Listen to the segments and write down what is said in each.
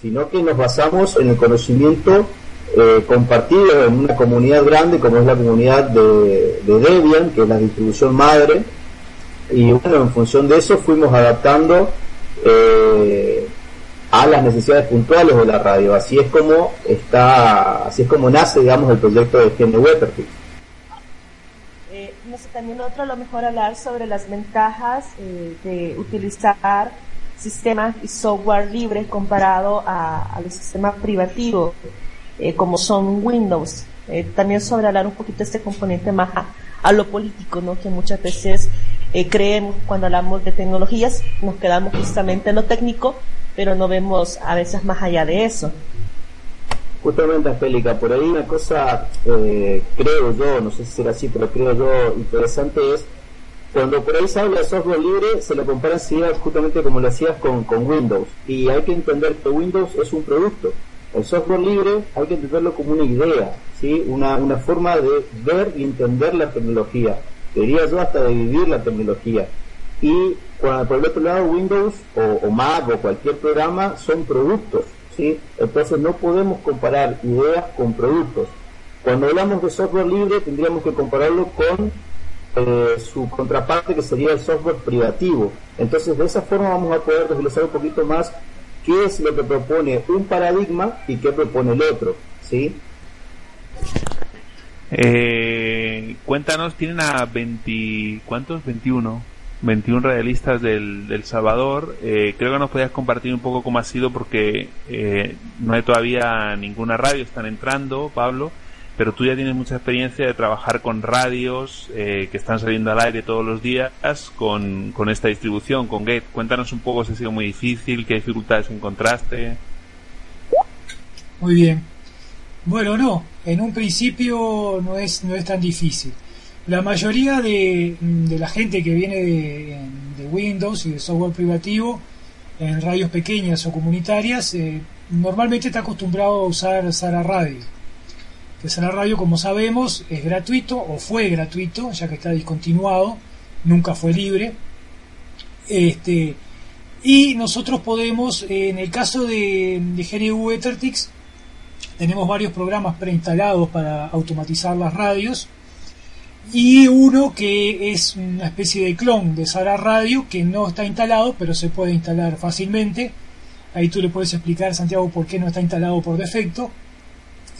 sino que nos basamos en el conocimiento eh, compartido en una comunidad grande como es la comunidad de, Debian, que es la distribución madre, y bueno, en función de eso fuimos adaptando eh, a las necesidades puntuales de la radio. Así es como está, así es como nace, digamos, el proyecto de GNU Perfect. Eh, no sé, también otro a lo mejor hablar sobre las ventajas eh, de utilizar sistemas y software libre comparado a, los sistemas privativos, eh, como son Windows. Eh, también sobre hablar un poquito este componente más a, lo político, ¿no? Que muchas veces creemos cuando hablamos de tecnologías, nos quedamos justamente en lo técnico, pero no vemos a veces más allá de eso. Justamente, Angélica, por ahí una cosa, eh, creo yo, no sé si será así, pero creo yo interesante es, cuando por ahí se habla de software libre, se lo compara justamente como lo hacías con, con Windows. Y hay que entender que Windows es un producto. El software libre hay que entenderlo como una idea, ¿sí? una, una forma de ver y entender la tecnología. Diría yo hasta de vivir la tecnología. Y cuando por el otro lado Windows o, Mac o cualquier programa son productos, ¿sí? Entonces no podemos comparar ideas con productos. Cuando hablamos de software libre tendríamos que compararlo con eh, su contraparte que sería el software privativo. Entonces de esa forma vamos a poder desglosar un poquito más qué es lo que propone un paradigma y qué propone el otro, ¿sí? Eh, cuéntanos, tienen a 20, ¿cuántos? 21 21 radialistas del, del Salvador. Eh, creo que nos podías compartir un poco cómo ha sido porque eh, no hay todavía ninguna radio, están entrando, Pablo, pero tú ya tienes mucha experiencia de trabajar con radios eh, que están saliendo al aire todos los días con, con esta distribución, con Gate. Cuéntanos un poco si ha sido muy difícil, qué dificultades encontraste. Muy bien. Bueno, no, en un principio no es, no es tan difícil. La mayoría de, la gente que viene de, Windows y de software privativo en radios pequeñas o comunitarias eh, normalmente está acostumbrado a usar Sara Radio. Que Sara Radio, como sabemos, es gratuito o fue gratuito, ya que está discontinuado, nunca fue libre. Este, y nosotros podemos, en el caso de, de GNU Ethertix, tenemos varios programas preinstalados para automatizar las radios. Y uno que es una especie de clon de Sara Radio que no está instalado pero se puede instalar fácilmente. Ahí tú le puedes explicar Santiago por qué no está instalado por defecto.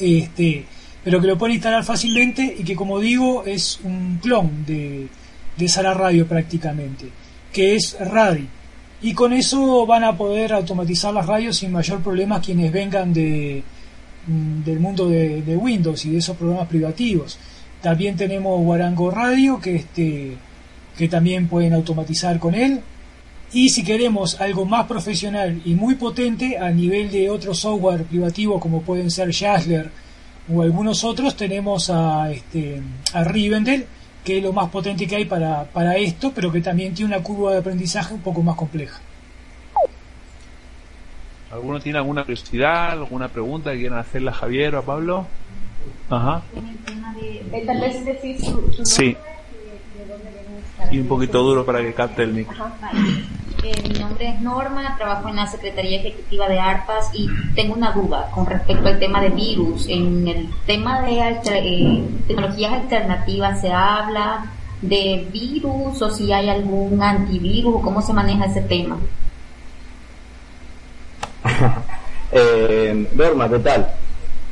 Este pero que lo puede instalar fácilmente y que como digo es un clon de, de Sara Radio prácticamente que es Radi y con eso van a poder automatizar las radios sin mayor problema quienes vengan de, mm, del mundo de, de Windows y de esos programas privativos también tenemos Guarango Radio, que, este, que también pueden automatizar con él. Y si queremos algo más profesional y muy potente a nivel de otro software privativo como pueden ser Jazzler o algunos otros, tenemos a, este, a Rivendell, que es lo más potente que hay para, para esto, pero que también tiene una curva de aprendizaje un poco más compleja. ¿Alguno tiene alguna curiosidad, alguna pregunta que quieran hacerle a Javier o a Pablo? Ajá. tal vez decir su, sí. y un poquito duro para que capte el micro. Eh, mi nombre es Norma, trabajo en la Secretaría Ejecutiva de ARPAS y tengo una duda con respecto al tema de virus. En el tema de eh, tecnologías alternativas se habla de virus o si hay algún antivirus, ¿cómo se maneja ese tema? eh, Norma, ¿qué tal?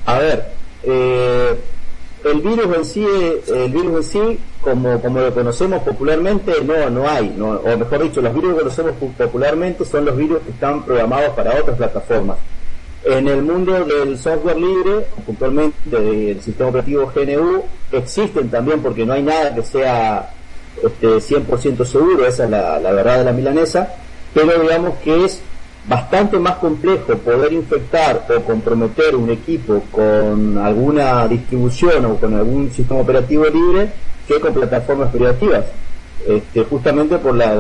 A ver, eh, el virus en sí, el virus en sí, como, como lo conocemos popularmente, no, no hay, o mejor dicho, los virus que conocemos popularmente son los virus que están programados para otras plataformas. En el mundo del software libre, puntualmente del sistema operativo GNU, existen también porque no hay nada que sea este, 100% seguro, esa es la, la verdad de la milanesa, pero digamos que es bastante más complejo poder infectar o comprometer un equipo con alguna distribución o con algún sistema operativo libre que con plataformas privativas, este, justamente por la,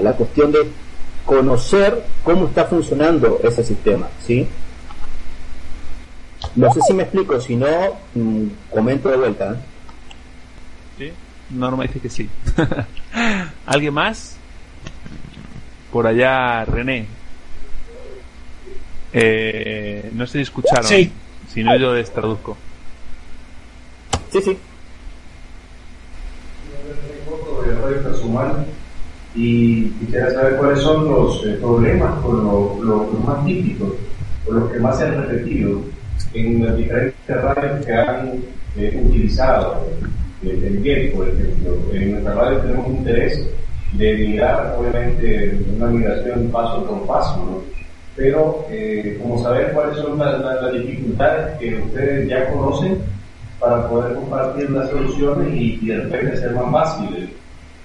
la, cuestión de conocer cómo está funcionando ese sistema, ¿sí? No sé si me explico, si no, mm, comento de vuelta. ¿eh? Sí, Norma dice que sí. ¿Alguien más? Por allá, René. Eh, no sé si escucharon. Sí. Si no, yo les traduzco. Sí, sí. Y quisiera saber cuáles son los eh, problemas con los lo, más típicos o los que más se han repetido en las diferentes radios que han eh, utilizado eh, el GET, por ejemplo. En nuestra radio tenemos interés de migrar, obviamente, una migración paso por paso, ¿no? pero eh, como saber cuáles son las, las, dificultades que ustedes ya conocen para poder compartir las soluciones y, y de repente hacer más fácil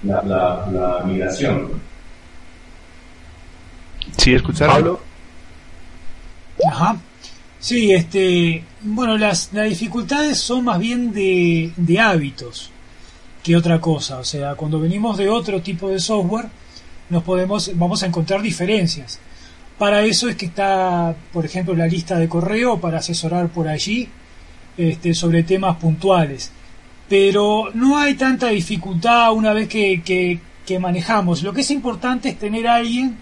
la, la, la migración. Sí, escucharon. Pablo. Ajá. Sí, este, bueno, las, las dificultades son más bien de, de hábitos que otra cosa. O sea, cuando venimos de otro tipo de software, nos podemos, vamos a encontrar diferencias. Para eso es que está, por ejemplo, la lista de correo para asesorar por allí este, sobre temas puntuales. Pero no hay tanta dificultad una vez que, que, que manejamos. Lo que es importante es tener a alguien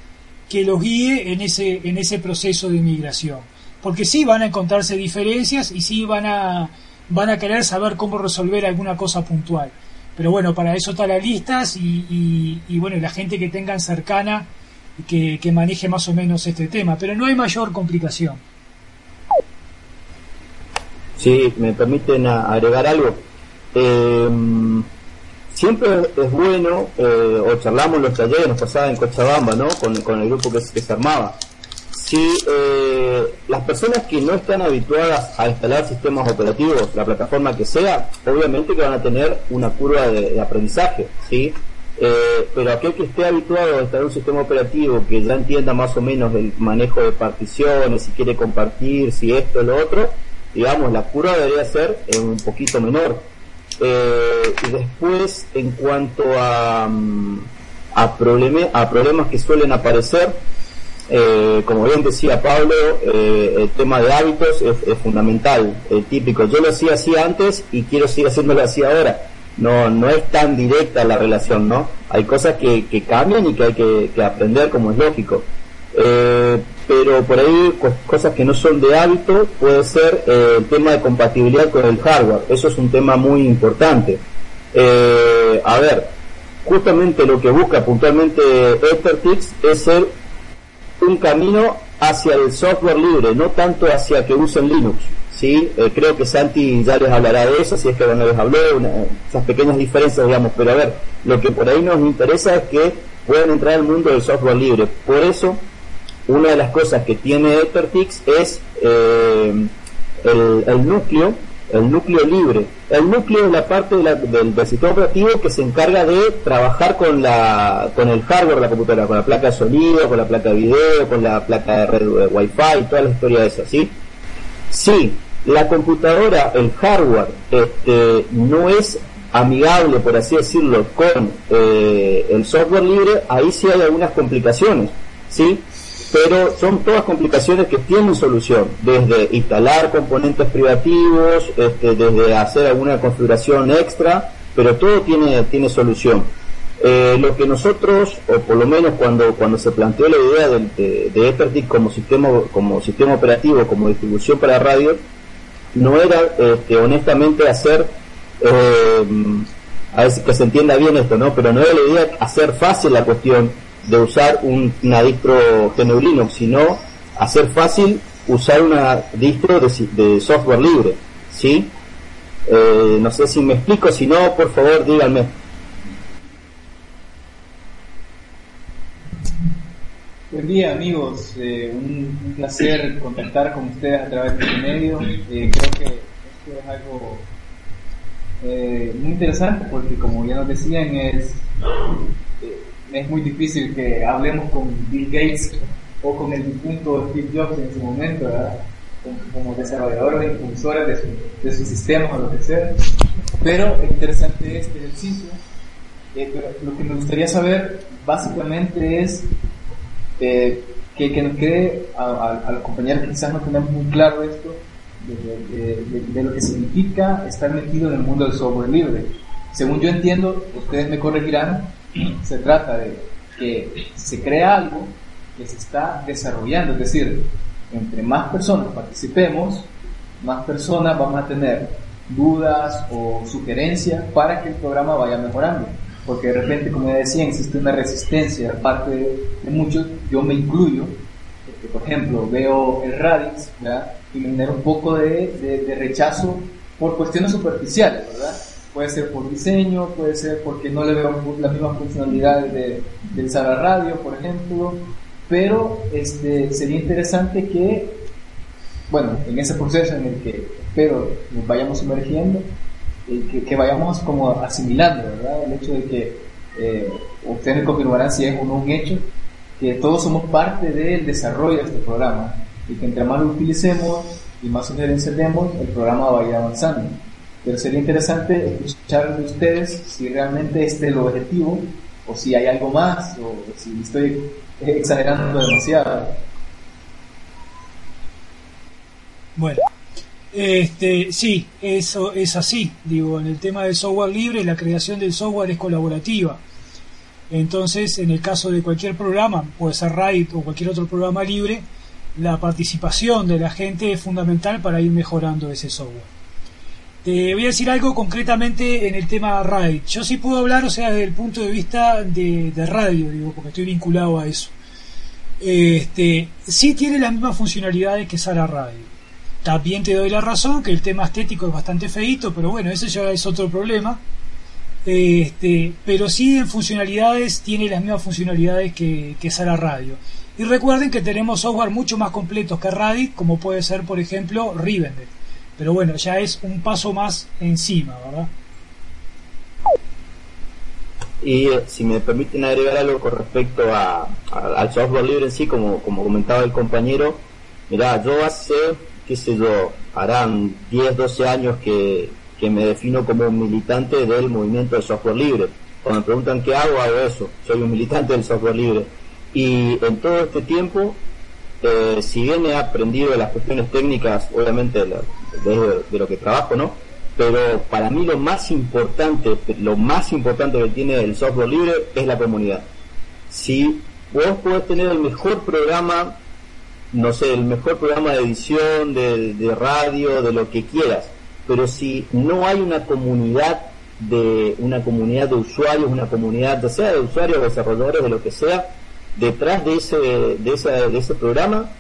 que los guíe en ese, en ese proceso de migración. Porque sí van a encontrarse diferencias y sí van a, van a querer saber cómo resolver alguna cosa puntual. Pero bueno, para eso están las listas y, y, y bueno, la gente que tengan cercana que, que maneje más o menos este tema. Pero no hay mayor complicación. Si me permiten agregar algo. Eh, siempre es bueno, eh, o charlamos los talleres, nos pasaba en Cochabamba, ¿no? Con, con el grupo que, se- armaba. Si eh, las personas que no están habituadas a instalar sistemas operativos, la plataforma que sea, obviamente que van a tener una curva de, aprendizaje, ¿sí? Eh, pero aquel que esté habituado a instalar un sistema operativo, que ya entienda más o menos el manejo de particiones, si quiere compartir, si esto, lo otro, digamos, la curva debería ser un poquito menor. Eh, y después, en cuanto a, mm, a, probleme- a problemas que suelen aparecer, eh, como bien decía Pablo, eh, el tema de hábitos es, es fundamental, el típico. Yo lo hacía así antes y quiero seguir haciéndolo así ahora. No, no es tan directa la relación, ¿no? Hay cosas que, que cambian y que hay que, que aprender, como es lógico. Eh, pero por ahí co- cosas que no son de hábito puede ser eh, el tema de compatibilidad con el hardware. Eso es un tema muy importante. Eh, a ver, justamente lo que busca puntualmente Ethertix es ser un camino hacia el software libre, no tanto hacia que usen Linux. ¿sí? Eh, creo que Santi ya les hablará de eso, si es que no les habló, una- esas pequeñas diferencias, digamos, pero a ver, lo que por ahí nos interesa es que puedan entrar al mundo del software libre. Por eso, una de las cosas que tiene Ethertix es eh, el, núcleo, el núcleo libre. El núcleo es la parte de del, del sistema operativo que se encarga de trabajar con la con el hardware de la computadora, con la placa de sonido, con la placa de video, con la placa de red de Wi-Fi, toda la historia esa, ¿sí? Si la computadora, el hardware, este, no es amigable, por así decirlo, con eh, el software libre, ahí sí hay algunas complicaciones, ¿sí? Pero son todas complicaciones que tienen solución, desde instalar componentes privativos, este, desde hacer alguna configuración extra, pero todo tiene, tiene solución. Eh, lo que nosotros, o por lo menos cuando, cuando se planteó la idea de, de, de como sistema, como sistema operativo, como distribución para radio, no era este, honestamente hacer, eh, a ver que se entienda bien esto, ¿no? Pero no era la idea hacer fácil la cuestión de usar un, una distro GNU Linux, sino hacer fácil usar una distro de, de software libre, ¿sí? Eh, no sé si me explico, si no, por favor díganme. Buen día amigos, Eh, un, placer contactar con ustedes a través de este medio. Eh, creo que esto es algo eh, muy interesante porque como ya nos decían es, es muy difícil que hablemos con Bill Gates o con el difunto Steve Jobs en su momento, ¿verdad? Como, desarrolladores impulsores de su, de su sistema o lo que sea. Pero es interesante este ejercicio. Eh, pero lo que me gustaría saber básicamente es eh, que, que nos quede a, a- a los compañeros quizás no tenemos muy claro esto de, de- de- de lo que significa estar metido en el mundo del software libre. Según yo entiendo, ustedes me corregirán, se trata de que se crea algo que se está desarrollando, es decir, entre más personas participemos, más personas vamos a tener dudas o sugerencias para que el programa vaya mejorando. Porque de repente, como decía, existe una resistencia de parte de, muchos, yo me incluyo, porque por ejemplo veo el Radix y me genera un poco de, de, rechazo por cuestiones superficiales, ¿verdad? Puede ser por diseño, puede ser porque no le veo las mismas funcionalidades de, del Sara Radio, por ejemplo, pero este, sería interesante que, bueno, en ese proceso en el que espero nos vayamos sumergiendo, eh, que, vayamos como asimilando, ¿verdad? El hecho de que eh, ustedes confirmarán si es o no un hecho, que todos somos parte del desarrollo de este programa y que entre más lo utilicemos y más sugerencias demos, el programa va a ir avanzando. Pero sería interesante escuchar de ustedes si realmente este es el objetivo o si hay algo más o si estoy exagerando demasiado. Bueno, este, sí, eso es así. Digo, en el tema del software libre, la creación del software es colaborativa. Entonces, en el caso de cualquier programa, puede ser RAID o cualquier otro programa libre, la participación de la gente es fundamental para ir mejorando ese software. Te voy a decir algo concretamente en el tema RAID. Yo sí puedo hablar, o sea, desde el punto de vista de, radio, digo, porque estoy vinculado a eso. Este, sí tiene las mismas funcionalidades que Sara Radio. También te doy la razón que el tema estético es bastante feito, pero bueno, ese ya es otro problema. Este, pero sí en funcionalidades tiene las mismas funcionalidades que, que Sara Radio. Y recuerden que tenemos software mucho más completos que Radix, como puede ser, por ejemplo, Rivendell. Pero bueno, ya es un paso más encima, ¿verdad? Y eh, si me permiten agregar algo con respecto a, al software libre en sí, como, como comentaba el compañero, mira, yo hace, qué sé yo, harán 10, 12 años que, que me defino como un militante del movimiento de software libre. Cuando me preguntan qué hago, hago eso. Soy un militante del software libre. Y en todo este tiempo, eh, si bien he aprendido las cuestiones técnicas, obviamente de, lo que trabajo, ¿no? Pero para mí lo más importante, lo más importante que tiene el software libre es la comunidad. Si vos podés tener el mejor programa, no sé, el mejor programa de edición, de, de radio, de lo que quieras, pero si no hay una comunidad de una comunidad de usuarios, una comunidad, ya sea de usuarios, desarrolladores, de lo que sea, detrás de ese, de, de ese programa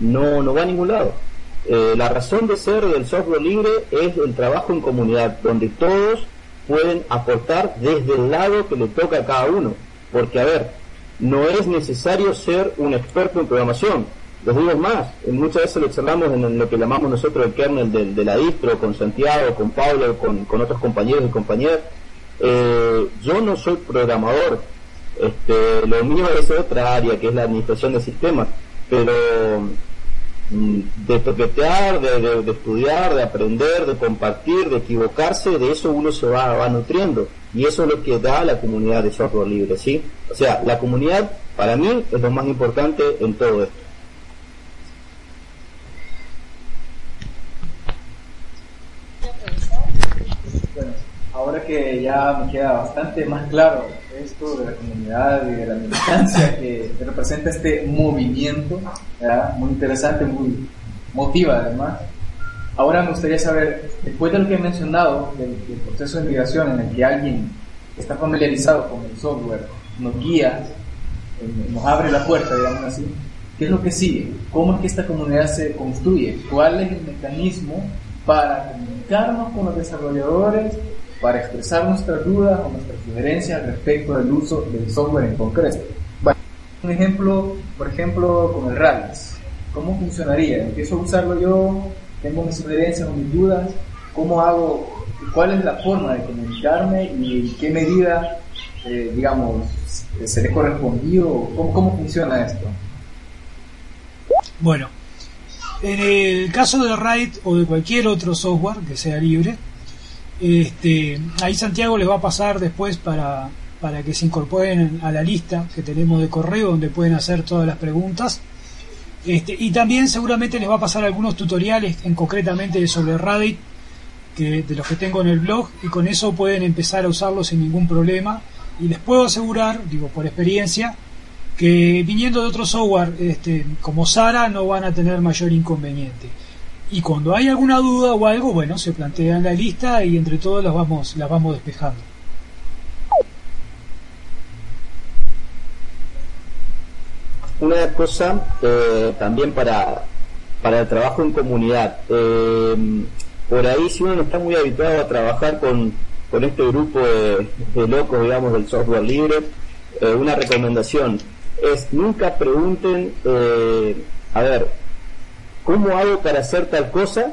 no, no va a ningún lado. Eh, la razón de ser del software libre es el trabajo en comunidad, donde todos pueden aportar desde el lado que le toca a cada uno. Porque, a ver, no es necesario ser un experto en programación. Les digo más, muchas veces lo observamos en lo que llamamos nosotros el kernel de, la distro, con Santiago, con Pablo, con, con otros compañeros y compañeras. Eh, yo no soy programador, este, lo mío es otra área, que es la administración de sistemas, pero mm, de toquetear, de, estudiar, de aprender, de compartir, de equivocarse, de eso uno se va, va nutriendo. Y eso es lo que da la comunidad de software libre, ¿sí? O sea, la comunidad para mí es lo más importante en todo esto. Ahora que ya me queda bastante más claro esto de la comunidad y de la militancia que representa este movimiento, muy interesante, muy motiva además. Ahora me gustaría saber, después de lo que he mencionado, del, proceso de migración en el que alguien está familiarizado con el software nos guía, eh, nos abre la puerta, digamos así, ¿qué es lo que sigue? ¿Cómo es que esta comunidad se construye? ¿Cuál es el mecanismo para comunicarnos con los desarrolladores para expresar nuestras dudas o nuestras sugerencias respecto del uso del software en concreto. Bueno, un ejemplo, por ejemplo, con el Radix. ¿Cómo funcionaría? Empiezo a usarlo yo, tengo mis sugerencias o mis dudas, ¿cómo hago? ¿Cuál es la forma de comunicarme y en qué medida, eh, digamos, seré correspondido? ¿Cómo, ¿Cómo funciona esto? Bueno, en el caso de RAID o de cualquier otro software que sea libre, este, ahí Santiago les va a pasar después para, para que se incorporen a la lista que tenemos de correo donde pueden hacer todas las preguntas. Este, y también seguramente les va a pasar algunos tutoriales en concretamente sobre Reddit que, de los que tengo en el blog y con eso pueden empezar a usarlo sin ningún problema y les puedo asegurar, digo por experiencia, que viniendo de otro software este, como Sara no van a tener mayor inconveniente. Y cuando hay alguna duda o algo, bueno, se plantea en la lista y entre todos las vamos, las vamos despejando. Una cosa eh, también para, para el trabajo en comunidad. Eh, por ahí, si uno no está muy habituado a trabajar con, con este grupo de, locos, digamos, del software libre, eh, una recomendación es nunca pregunten, a ver, ¿cómo hago para hacer tal cosa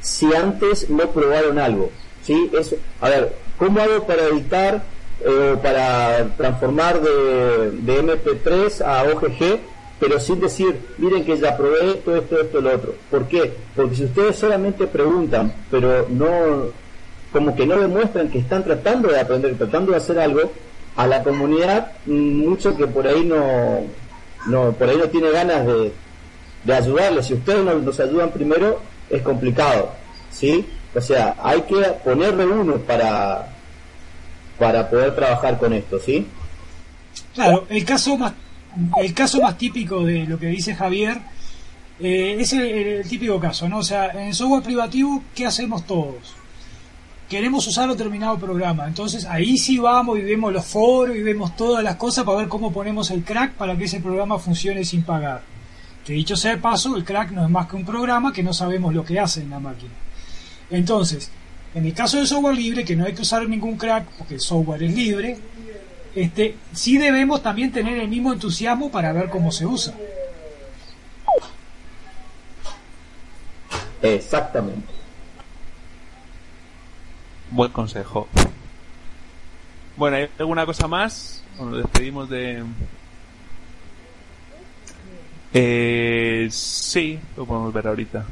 si antes no probaron algo? ¿Sí? Eso, a ver, ¿cómo hago para editar eh, para transformar de, de, MP3 a OGG, pero sin decir, miren que ya probé esto, esto, esto, lo otro. ¿Por qué? Porque si ustedes solamente preguntan, pero no, como que no demuestran que están tratando de aprender, tratando de hacer algo, a la comunidad, mucho que por ahí no, no por ahí no tiene ganas de, de ayudarles. Si ustedes no nos ayudan primero, es complicado, ¿sí? O sea, hay que ponerle uno para, para poder trabajar con esto, ¿sí? Claro, el caso más, el caso más típico de lo que dice Javier eh, es el, típico caso, ¿no? O sea, en software privativo, ¿qué hacemos todos? Queremos usar un determinado programa, entonces ahí sí vamos y vemos los foros y vemos todas las cosas para ver cómo ponemos el crack para que ese programa funcione sin pagar. Que dicho sea de paso, el crack no es más que un programa que no sabemos lo que hace en la máquina. Entonces, en el caso del software libre, que no hay que usar ningún crack porque el software es libre, este, sí debemos también tener el mismo entusiasmo para ver cómo se usa. Exactamente. Buen consejo. Bueno, ¿hay alguna cosa más? ¿O nos despedimos de, eh, sí, lo podemos ver ahorita.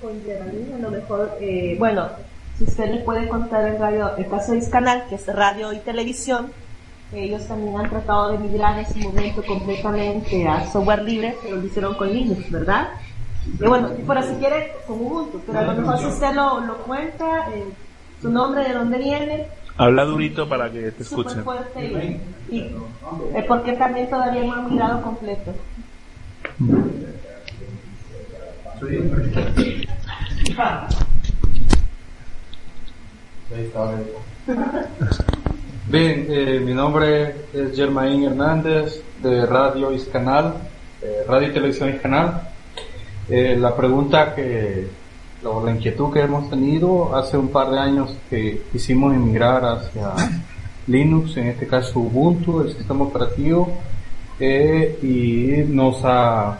Con a lo mejor, eh, bueno, si usted le puede contar el radio, el caso de Iscanal, que es radio y televisión, ellos también han tratado de migrar en ese momento completamente a software libre, pero lo hicieron con Linux, ¿verdad? Y bueno, por si quiere, con Ubuntu, pero a lo mejor si usted lo, lo cuenta, eh, su nombre, de dónde viene, Habla durito para que te escuchen. y, eh, porque también todavía no han mirado completo. Bien, eh, mi nombre es Germain Hernández de Radio Iscanal, eh, Radio y Televisión Iscanal. Eh, la pregunta que la inquietud que hemos tenido hace un par de años que quisimos emigrar hacia Linux, en este caso Ubuntu, el sistema operativo, eh, y nos ha,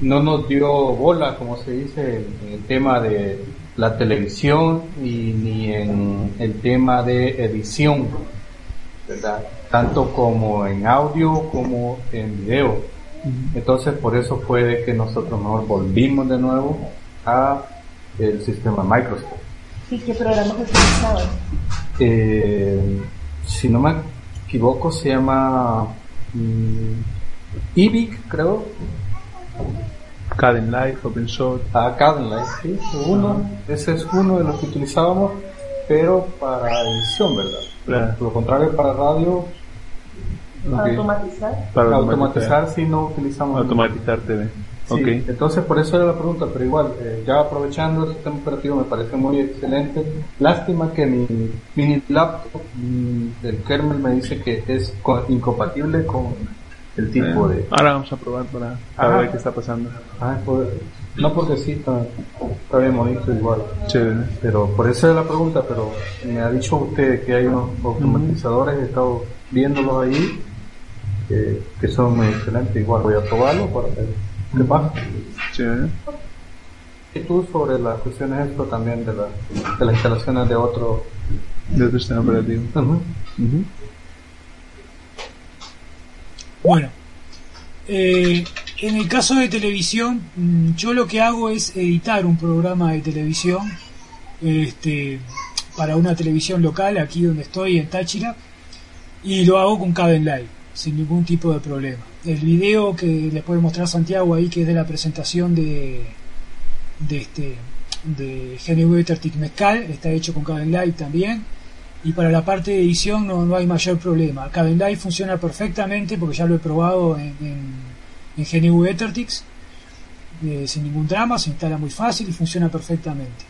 no nos dio bola, como se dice, en el tema de la televisión y ni en el tema de edición, ¿verdad? Tanto como en audio como en video. Entonces por eso fue de que nosotros nos volvimos de nuevo a el sistema Microsoft. ¿Y qué programas utilizaban? Eh, si no me equivoco, se llama mm, EBIC, creo. Caden Life, OpenShot. Ah, Caden Life, sí, uno. Ese es uno de los que utilizábamos, pero para edición, ¿verdad? Por lo contrario, para radio. ¿Para automatizar? Para automatizar, sí, no utilizamos. Automatizar TV. Sí, entonces por eso era la pregunta, pero igual, eh, ya aprovechando el sistema operativo me parece muy excelente. Lástima que mi mini laptop, el kernel me dice que es incompatible con el tipo de... Ahora vamos a probar para, ver qué está pasando. Ah, pues, no porque sí, está, está bien bonito igual. Pero por eso es la pregunta, pero me ha dicho usted que hay unos automatizadores, he estado viéndolos ahí, que, que son muy excelentes, igual voy a probarlo para ver ¿Qué pasa? Sí. ¿Y tú sobre las cuestiones esto también de, la, de las instalaciones de otro, de otro sistema operativo? Bueno, eh, en el caso de televisión, mm, yo lo que hago es editar un programa de televisión este, para una televisión local, aquí donde estoy, en Táchira, y lo hago con Caben Live, sin ningún tipo de problema el video que les puede mostrar Santiago ahí, que es de la presentación de, de este de GNV Mezcal, está hecho con Caden Live también. y para la parte de edición no, no hay mayor problema. Live funciona perfectamente porque ya lo he probado en, en, GNU Ethertix eh, sin ningún drama, se instala muy fácil y funciona perfectamente.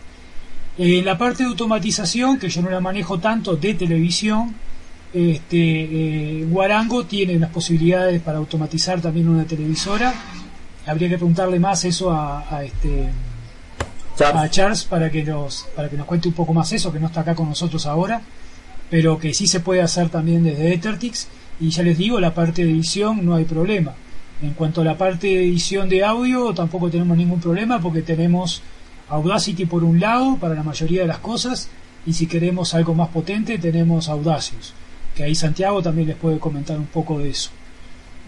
En la parte de automatización, que yo no la manejo tanto de televisión, este, eh, Guarango tiene unas posibilidades para automatizar también una televisora. Habría que preguntarle más eso a, este a Charles para que nos para que nos cuente un poco más eso, que no está acá con nosotros ahora pero que sí se puede hacer también desde Ethertix y ya les digo, la parte de edición no hay problema. En cuanto a la parte de edición de audio, tampoco tenemos ningún problema porque tenemos Audacity por un lado para la mayoría de las cosas y si queremos algo más potente tenemos Audacious, que ahí Santiago también les puede comentar un poco de eso.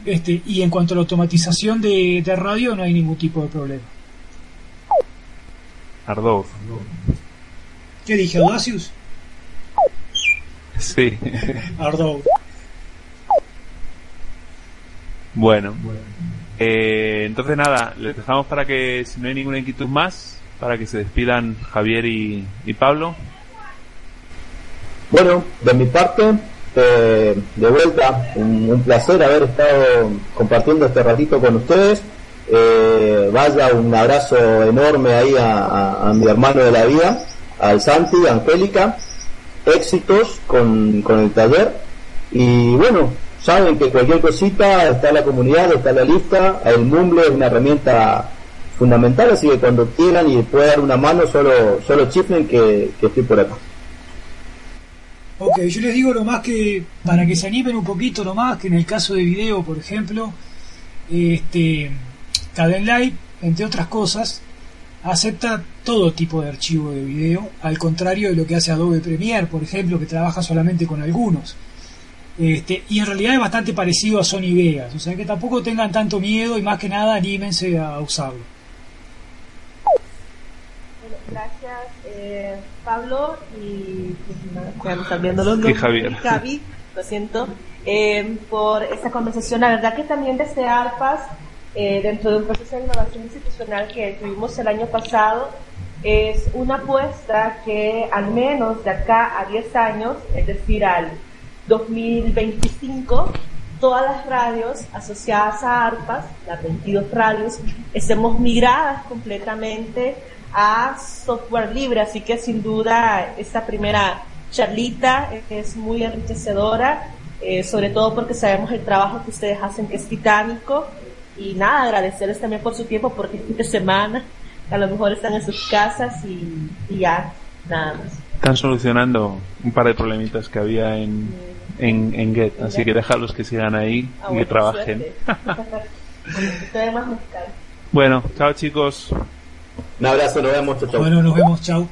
Este, y en cuanto a la automatización de, de radio no hay ningún tipo de problema. Ardor. ¿Qué dije, Audacious? Sí. Ardo. Bueno. Eh, entonces nada, les dejamos para que, si no hay ninguna inquietud más, para que se despidan Javier y, Pablo. Bueno, de mi parte, de vuelta, un, placer haber estado compartiendo este ratito con ustedes. Eh, vaya un abrazo enorme ahí a, mi hermano de la vida, al Santi, a Angélica éxitos con, con el taller y bueno, saben que cualquier cosita está la comunidad, está la lista, el Mumble es una herramienta fundamental, así que cuando quieran y puedan dar una mano, solo, solo chiflen que, que estoy por acá. Ok, yo les digo lo más que, para que se animen un poquito nomás, que en el caso de video, por ejemplo, este, Live, entre otras cosas, acepta todo tipo de archivo de video, al contrario de lo que hace Adobe Premiere, por ejemplo, que trabaja solamente con algunos. Este, y en realidad es bastante parecido a Sony Vegas, o sea que tampoco tengan tanto miedo y más que nada anímense a usarlo. Bueno, gracias eh, Pablo y, están viendo los y Javier. Javi, lo siento, eh, por esta conversación. La verdad que también desde ARPAS eh, dentro de un proceso de innovación institucional que tuvimos el año pasado, es una apuesta que al menos de acá a 10 años, es decir, al 2025, todas las radios asociadas a ARPAS, las 22 radios, estemos migradas completamente a software libre. Así que sin duda esta primera charlita es muy enriquecedora, eh, sobre todo porque sabemos el trabajo que ustedes hacen que es titánico y nada, agradecerles también por su tiempo, porque es fin de semana, a lo mejor están en sus casas y, ya, nada más. Están solucionando un par de problemitas que había en, en, en Get, así que déjalos que sigan ahí ah, y que trabajen. bueno, bueno, chao chicos. Un abrazo, nos vemos, chao. Bueno, nos vemos, chao.